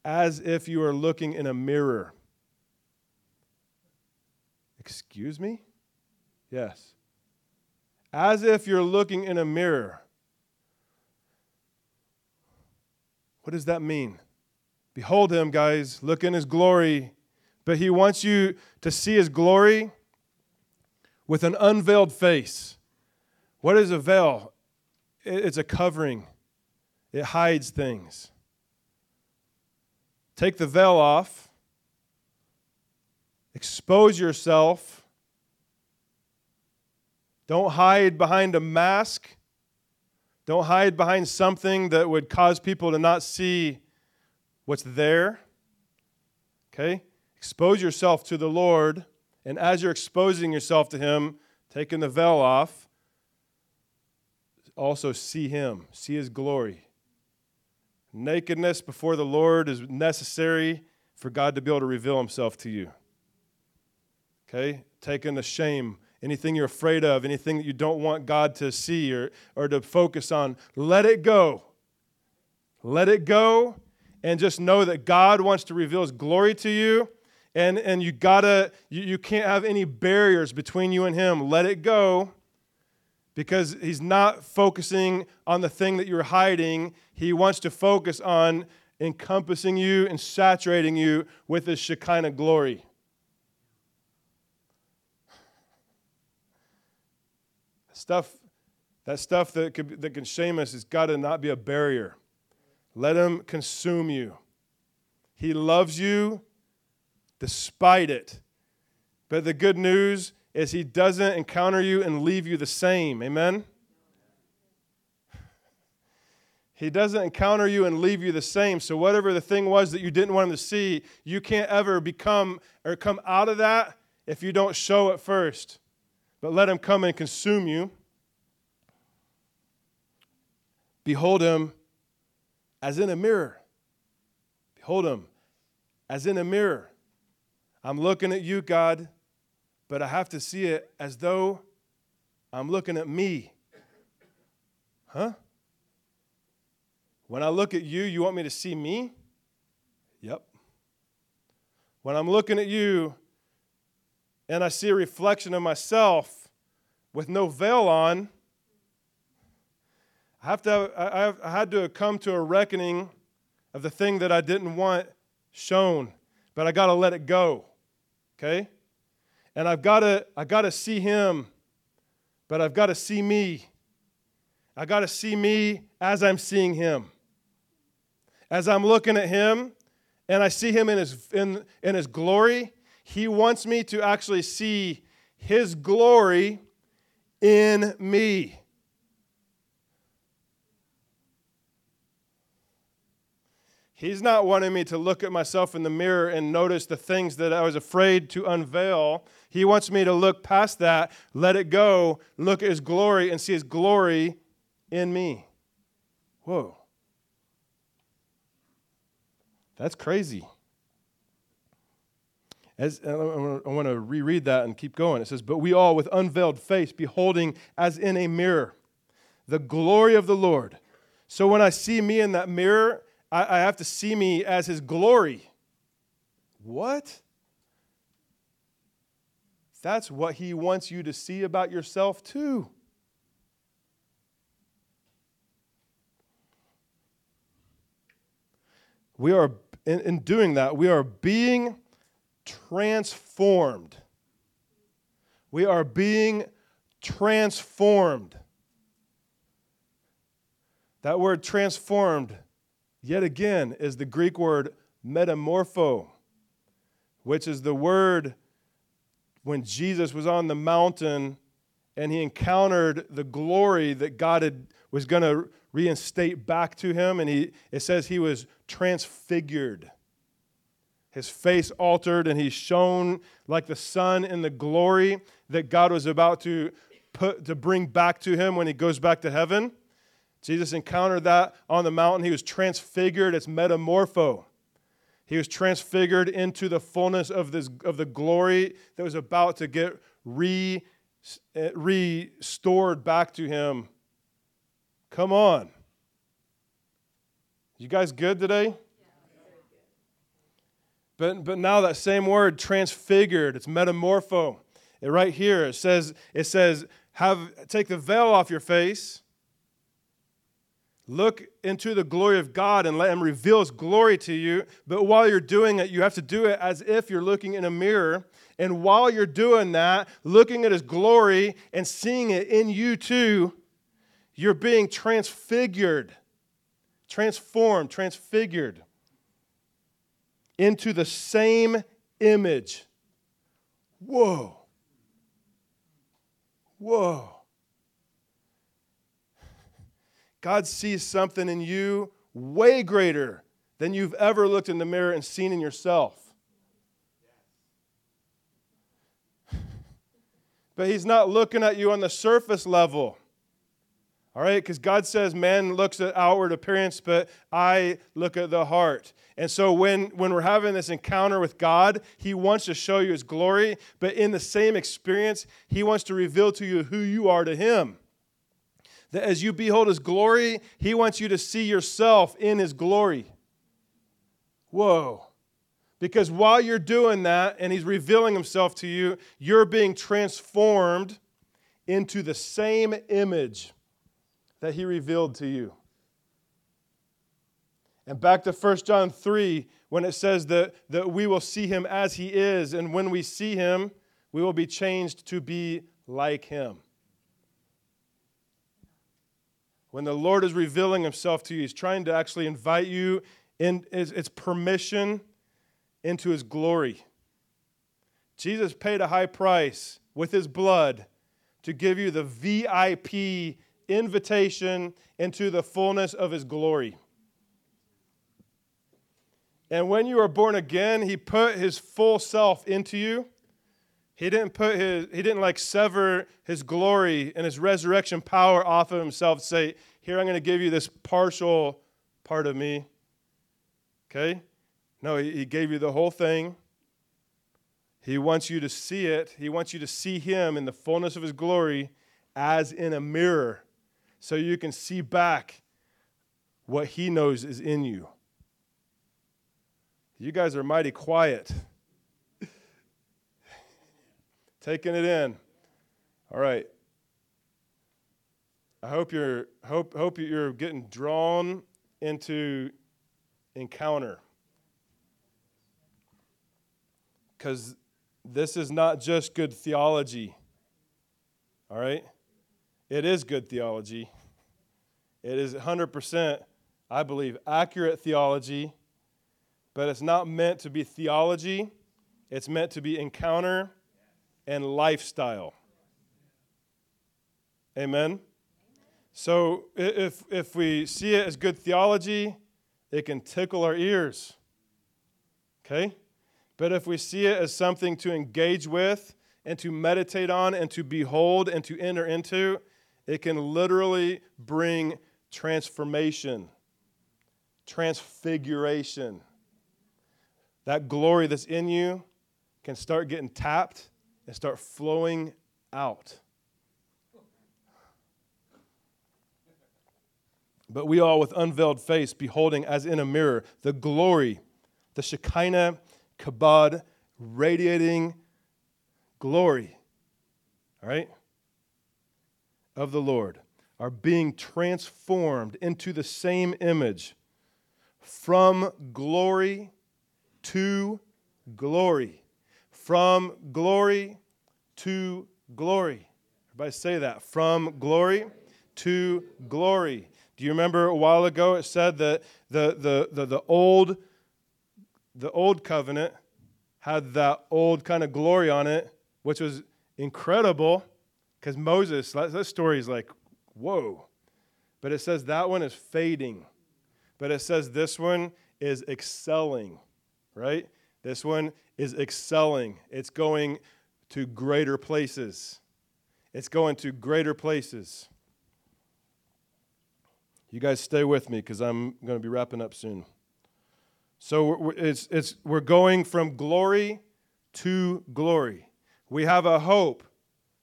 as if you are looking in a mirror. Excuse me? Yes. As if you're looking in a mirror. What does that mean? Behold him, guys. Look in his glory. But he wants you to see his glory with an unveiled face. What is a veil? It's a covering, it hides things. Take the veil off, expose yourself. Don't hide behind a mask. Don't hide behind something that would cause people to not see what's there. Okay? Expose yourself to the Lord, and as you're exposing yourself to Him, taking the veil off, also see Him, see His glory. Nakedness before the Lord is necessary for God to be able to reveal himself to you. Okay? Taking the shame, anything you're afraid of, anything that you don't want God to see or, or to focus on, let it go. Let it go and just know that God wants to reveal his glory to you. And, and you gotta, you, you can't have any barriers between you and him. Let it go because he's not focusing on the thing that you're hiding. He wants to focus on encompassing you and saturating you with his Shekinah glory. Stuff, that stuff that, could, that can shame us has got to not be a barrier. Let him consume you. He loves you despite it. But the good news is he doesn't encounter you and leave you the same. Amen? He doesn't encounter you and leave you the same. So, whatever the thing was that you didn't want him to see, you can't ever become or come out of that if you don't show it first. But let him come and consume you. Behold him as in a mirror. Behold him as in a mirror. I'm looking at you, God but I have to see it as though I'm looking at me. Huh? When I look at you, you want me to see me? Yep. When I'm looking at you and I see a reflection of myself with no veil on, I have to have, I, have, I had to come to a reckoning of the thing that I didn't want shown, but I got to let it go. Okay? And I've got to I got to see him but I've got to see me. I've got to see me as I'm seeing him. As I'm looking at him and I see him in his, in, in his glory, he wants me to actually see his glory in me. He's not wanting me to look at myself in the mirror and notice the things that I was afraid to unveil. He wants me to look past that, let it go, look at His glory, and see His glory in me. Whoa. That's crazy. As, I want to reread that and keep going. It says, But we all, with unveiled face, beholding as in a mirror the glory of the Lord. So when I see me in that mirror, I, I have to see me as his glory. What? That's what he wants you to see about yourself, too. We are, in, in doing that, we are being transformed. We are being transformed. That word transformed yet again, is the Greek word metamorpho, which is the word when Jesus was on the mountain and he encountered the glory that God had, was going to reinstate back to him. And he, it says he was transfigured. His face altered, and he shone like the sun in the glory that God was about to put to bring back to him when he goes back to heaven. Jesus encountered that on the mountain. He was transfigured. It's metamorpho. He was transfigured into the fullness of, this, of the glory that was about to get re, eh, restored back to him. Come on. You guys good today? But, but now that same word, transfigured, it's metamorpho. Right here, it says, it says, have, take the veil off your face Look into the glory of God and let Him reveal His glory to you. But while you're doing it, you have to do it as if you're looking in a mirror. And while you're doing that, looking at His glory and seeing it in you too, you're being transfigured, transformed, transfigured into the same image. Whoa. Whoa. God sees something in you way greater than you've ever looked in the mirror and seen in yourself. But He's not looking at you on the surface level. All right, because God says man looks at outward appearance, but I look at the heart. And so when, when we're having this encounter with God, He wants to show you His glory, but in the same experience, He wants to reveal to you who you are to Him that as you behold his glory, he wants you to see yourself in his glory. Whoa. Because while you're doing that and he's revealing himself to you, you're being transformed into the same image that he revealed to you. And back to 1 John 3, when it says that, that we will see him as he is, and when we see him, we will be changed to be like him. When the Lord is revealing himself to you, he's trying to actually invite you in its permission into his glory. Jesus paid a high price with his blood to give you the VIP invitation into the fullness of his glory. And when you are born again, he put his full self into you. He didn't put his, he didn't like sever his glory and his resurrection power off of himself, say, Here, I'm going to give you this partial part of me. Okay? No, he, he gave you the whole thing. He wants you to see it. He wants you to see him in the fullness of his glory as in a mirror so you can see back what he knows is in you. You guys are mighty quiet taking it in. All right. I hope you're hope hope you're getting drawn into encounter. Cuz this is not just good theology. All right? It is good theology. It is 100%, I believe, accurate theology, but it's not meant to be theology. It's meant to be encounter and lifestyle. Amen? So if, if we see it as good theology, it can tickle our ears. Okay? But if we see it as something to engage with and to meditate on and to behold and to enter into, it can literally bring transformation, transfiguration. That glory that's in you can start getting tapped and start flowing out. But we all, with unveiled face, beholding as in a mirror the glory, the Shekinah kabod, radiating glory, all right, of the Lord, are being transformed into the same image from glory to glory. From glory to glory. Everybody say that. From glory to glory. Do you remember a while ago it said that the, the, the, the old the old covenant had that old kind of glory on it, which was incredible because Moses, that, that story is like, whoa. But it says that one is fading. But it says this one is excelling, right? This one is excelling. It's going to greater places. It's going to greater places. You guys stay with me because I'm going to be wrapping up soon. So it's, it's, we're going from glory to glory. We have a hope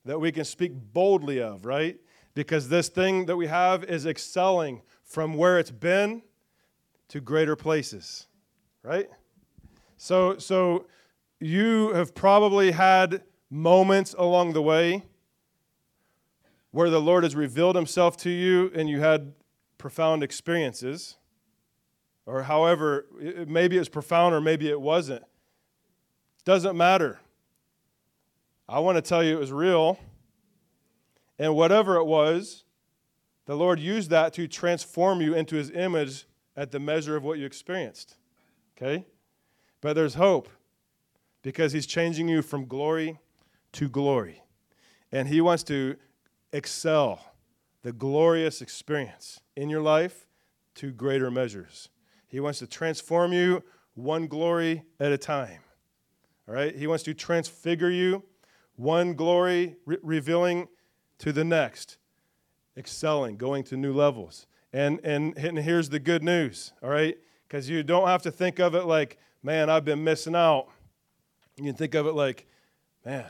that we can speak boldly of, right? Because this thing that we have is excelling from where it's been to greater places, right? So, so you have probably had moments along the way where the Lord has revealed himself to you and you had profound experiences or however, maybe it was profound or maybe it wasn't. Doesn't matter. I want to tell you it was real. And whatever it was, the Lord used that to transform you into his image at the measure of what you experienced. Okay? But there's hope because he's changing you from glory to glory. And he wants to excel the glorious experience in your life to greater measures. He wants to transform you one glory at a time. All right? He wants to transfigure you one glory re- revealing to the next, excelling, going to new levels. And, and, and here's the good news, all right? Because you don't have to think of it like, man, I've been missing out. You can think of it like, man,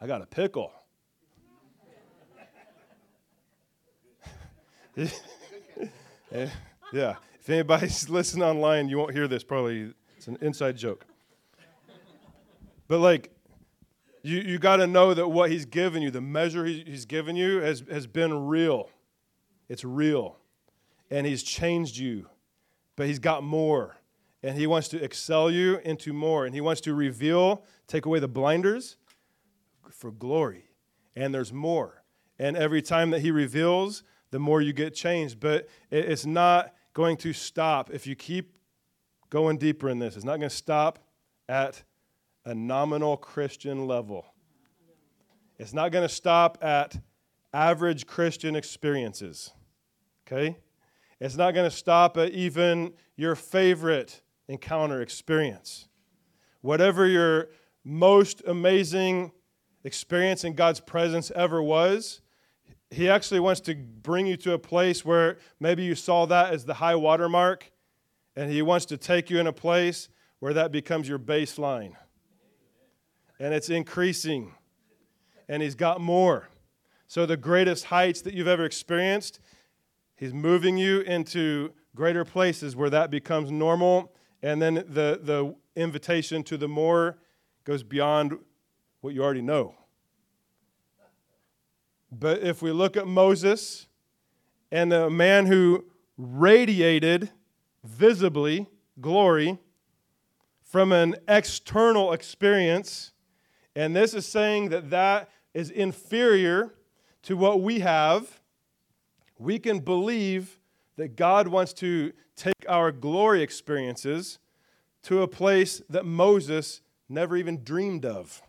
I got a pickle. yeah. If anybody's listening online, you won't hear this probably. It's an inside joke. But like, you, you got to know that what he's given you, the measure he's given you, has, has been real. It's real. And he's changed you. But he's got more. And he wants to excel you into more. And he wants to reveal, take away the blinders for glory. And there's more. And every time that he reveals, the more you get changed. But it's not going to stop if you keep going deeper in this. It's not going to stop at a nominal Christian level. It's not going to stop at average Christian experiences. Okay? It's not going to stop at even your favorite encounter experience. Whatever your most amazing experience in God's presence ever was, he actually wants to bring you to a place where maybe you saw that as the high water mark, and he wants to take you in a place where that becomes your baseline. And it's increasing, and he's got more. So, the greatest heights that you've ever experienced, he's moving you into greater places where that becomes normal, and then the, the invitation to the more goes beyond what you already know. But if we look at Moses and the man who radiated visibly glory from an external experience, and this is saying that that is inferior to what we have, we can believe that God wants to our glory experiences to a place that Moses never even dreamed of.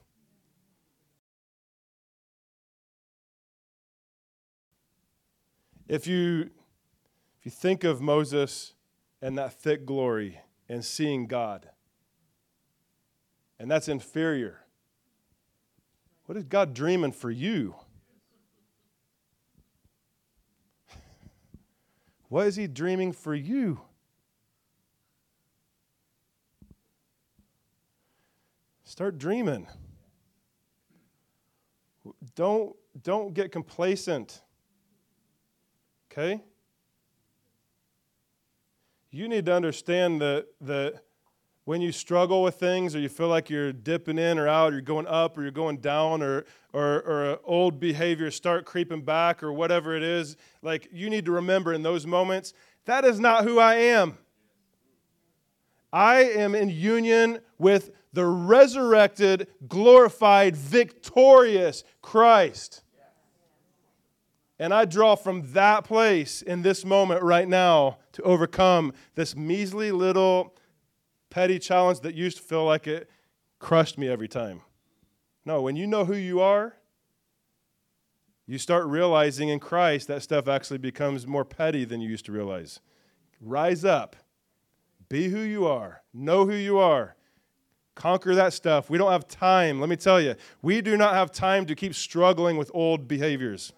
If you, if you think of Moses and that thick glory and seeing God, and that's inferior, what is God dreaming for you? What is He dreaming for you? Start dreaming. Don't, don't get complacent. Okay? You need to understand that, that when you struggle with things or you feel like you're dipping in or out, or you're going up or you're going down, or, or, or old behavior start creeping back or whatever it is, like you need to remember in those moments, that is not who I am. I am in union with the resurrected, glorified, victorious Christ. And I draw from that place in this moment right now to overcome this measly little petty challenge that used to feel like it crushed me every time. No, when you know who you are, you start realizing in Christ that stuff actually becomes more petty than you used to realize. Rise up, be who you are, know who you are, conquer that stuff. We don't have time. Let me tell you, we do not have time to keep struggling with old behaviors.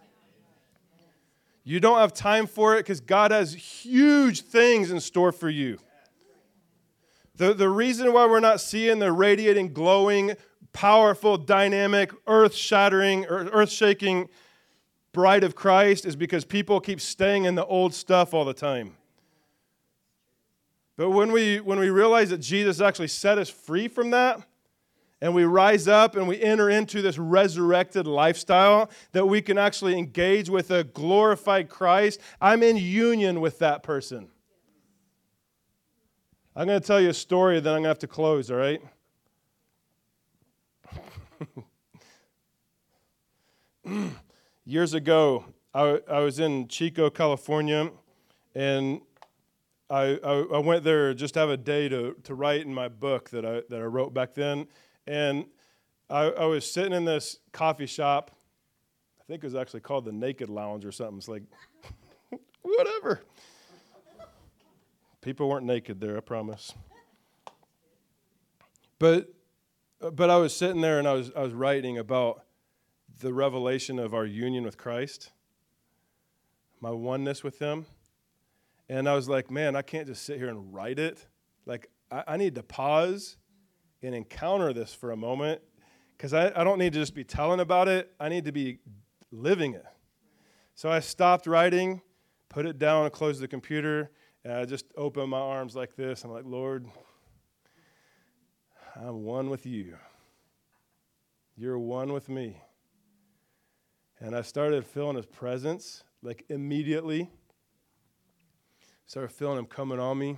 You don't have time for it because God has huge things in store for you. The, the reason why we're not seeing the radiating, glowing, powerful, dynamic, earth shattering, earth shaking bride of Christ is because people keep staying in the old stuff all the time. But when we, when we realize that Jesus actually set us free from that, and we rise up and we enter into this resurrected lifestyle, that we can actually engage with a glorified Christ, I'm in union with that person. I'm going to tell you a story, then I'm going to have to close, all right? Years ago, I, I, was in Chico, California, and I, I, I, went there just to have a day to, to write in my book that I, that I wrote back then. And I, I was sitting in this coffee shop. I think it was actually called the Naked Lounge or something. It's like, whatever. People weren't naked there, I promise. But, but I was sitting there and I was, I was writing about the revelation of our union with Christ, my oneness with Him. And I was like, man, I can't just sit here and write it. Like, I, I need to pause and encounter this for a moment because I, I don't need to just be telling about it, I need to be living it. So I stopped writing, put it down, and closed the computer, and I just opened my arms like this. I'm like, Lord, I'm one with you. You're one with me. And I started feeling his presence, like immediately. Started feeling him coming on me.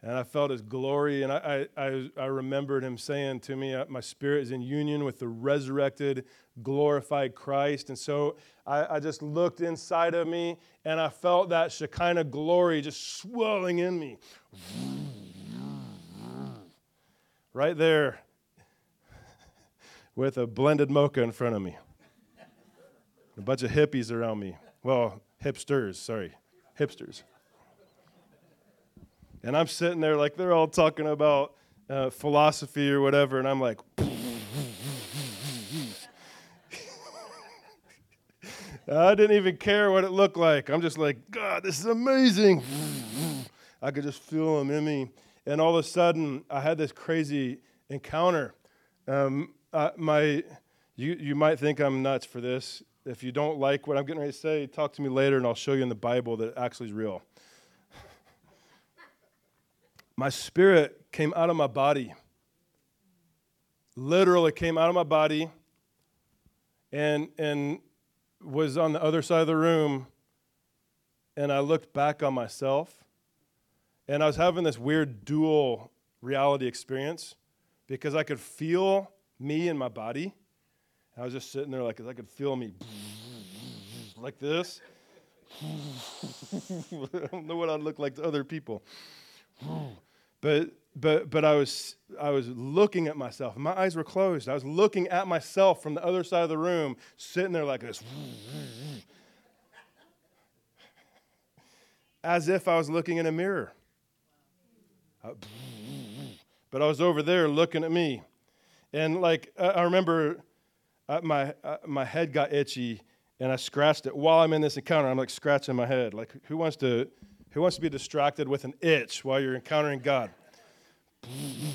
And I felt his glory, and I, I, I remembered him saying to me, uh, My spirit is in union with the resurrected, glorified Christ. And so I, I just looked inside of me, and I felt that Shekinah glory just swelling in me. Right there, with a blended mocha in front of me, a bunch of hippies around me. Well, hipsters, sorry, hipsters. And I'm sitting there like they're all talking about uh, philosophy or whatever, and I'm like, I didn't even care what it looked like. I'm just like, God, this is amazing. I could just feel them in me. And all of a sudden, I had this crazy encounter. Um, my, you, you might think I'm nuts for this. If you don't like what I'm getting ready to say, talk to me later and I'll show you in the Bible that it actually is real my spirit came out of my body. Literally came out of my body and, and was on the other side of the room. And I looked back on myself. And I was having this weird dual reality experience because I could feel me in my body. I was just sitting there like I could feel me like this. I don't know what I'd look like to other people. But but but I was I was looking at myself. My eyes were closed. I was looking at myself from the other side of the room, sitting there like this. As if I was looking in a mirror. But I was over there looking at me. And like I remember my my head got itchy and I scratched it while I'm in this encounter. I'm like scratching my head. Like who wants to who wants to be distracted with an itch while you're encountering God?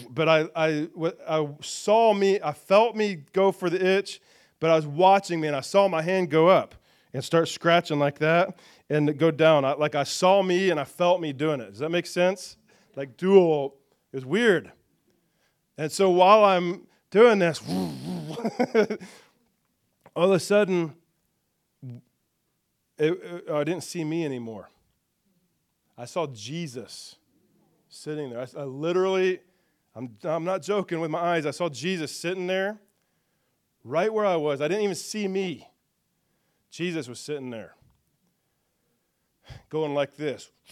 But I, I, I saw me, I felt me go for the itch, but I was watching me and I saw my hand go up and start scratching like that and go down. I, like I saw me and I felt me doing it. Does that make sense? Like dual, was weird. And so while I'm doing this, all of a sudden, it, it, oh, I didn't see me anymore. I saw Jesus sitting there. I, I literally, I'm, I'm not joking with my eyes. I saw Jesus sitting there right where I was. I didn't even see me. Jesus was sitting there, going like this.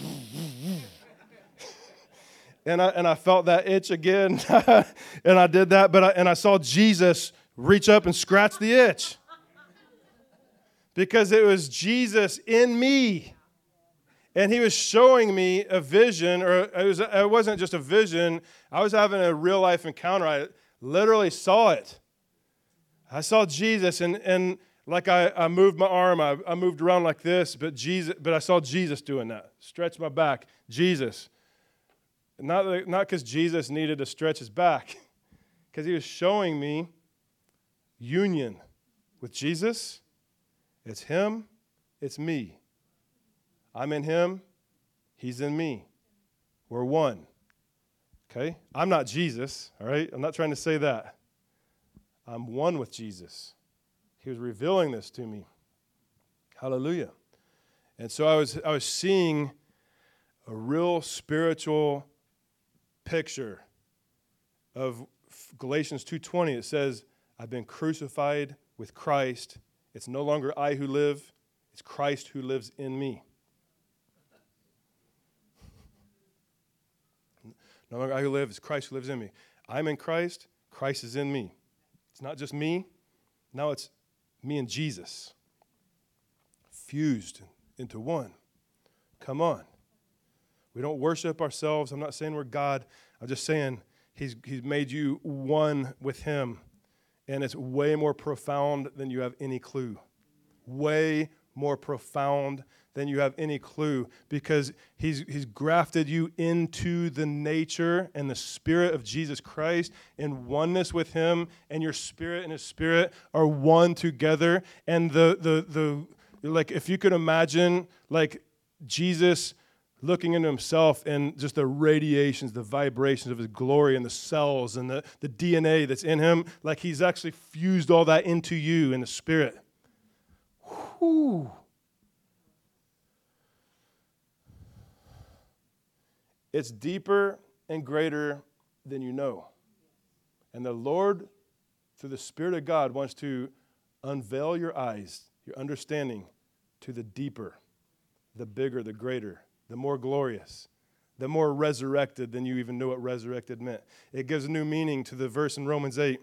and, I, and I felt that itch again, and I did that, but I, and I saw Jesus reach up and scratch the itch because it was Jesus in me. And he was showing me a vision, or it, was, it wasn't just a vision, I was having a real life encounter. I literally saw it. I saw Jesus, and, and like I, I moved my arm, I, I moved around like this, but Jesus, but I saw Jesus doing that. Stretch my back. Jesus. Not, not because Jesus needed to stretch his back, because he was showing me union with Jesus it's Him, it's me. I'm in Him, He's in me. We're one. Okay? I'm not Jesus, all right? I'm not trying to say that. I'm one with Jesus. He was revealing this to me. Hallelujah. And so I was, I was seeing a real spiritual picture of Galatians 2:20 it says I've been crucified with Christ it's no longer I who live, it's Christ who lives in me. No longer I who live, it's Christ who lives in me. I'm in Christ, Christ is in me. It's not just me, now it's me and Jesus fused into one. Come on. We don't worship ourselves. I'm not saying we're God. I'm just saying He's, he's made you one with Him and it's way more profound than you have any clue. Way more profound than you have any clue because he's, he's grafted you into the nature and the spirit of Jesus Christ in oneness with him, and your spirit and his spirit are one together. And the, the, the like, if you could imagine, like, Jesus looking into himself and just the radiations, the vibrations of his glory and the cells and the, the DNA that's in him, like he's actually fused all that into you in the spirit. Whew. It's deeper and greater than you know. And the Lord, through the Spirit of God, wants to unveil your eyes, your understanding to the deeper, the bigger, the greater the more glorious, the more resurrected than you even knew what resurrected meant. It gives a new meaning to the verse in Romans 8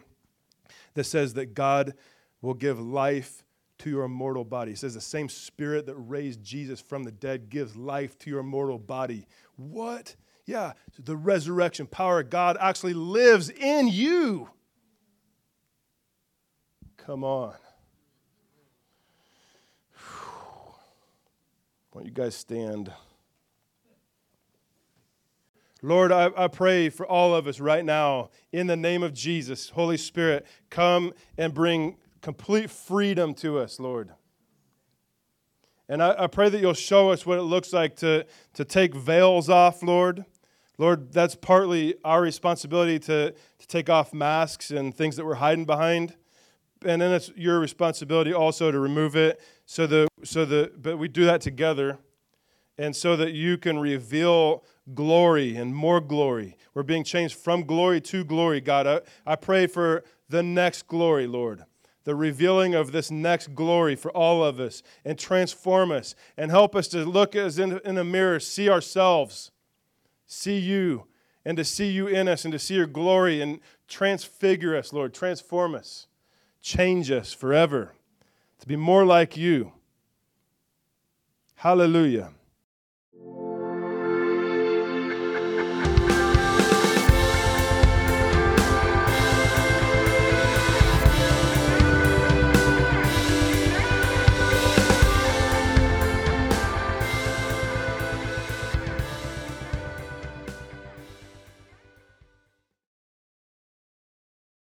that says that God will give life to your mortal body. It says the same spirit that raised Jesus from the dead gives life to your mortal body. What? Yeah, the resurrection power of God actually lives in you. Come on. Why don't you guys stand? Lord, I, I, pray for all of us right now in the name of Jesus. Holy Spirit, come and bring complete freedom to us, Lord. And I, I pray that you'll show us what it looks like to, to take veils off, Lord. Lord, that's partly our responsibility to, to take off masks and things that we're hiding behind. And then it's your responsibility also to remove it so the so the but we do that together and so that you can reveal glory and more glory. We're being changed from glory to glory, God. I, I pray for the next glory, Lord. the revealing of this next glory for all of us and transform us and help us to look as in, in a mirror, see ourselves, see you, and to see you in us and to see your glory and transfigure us, Lord. Transform us, change us forever to be more like you. Hallelujah.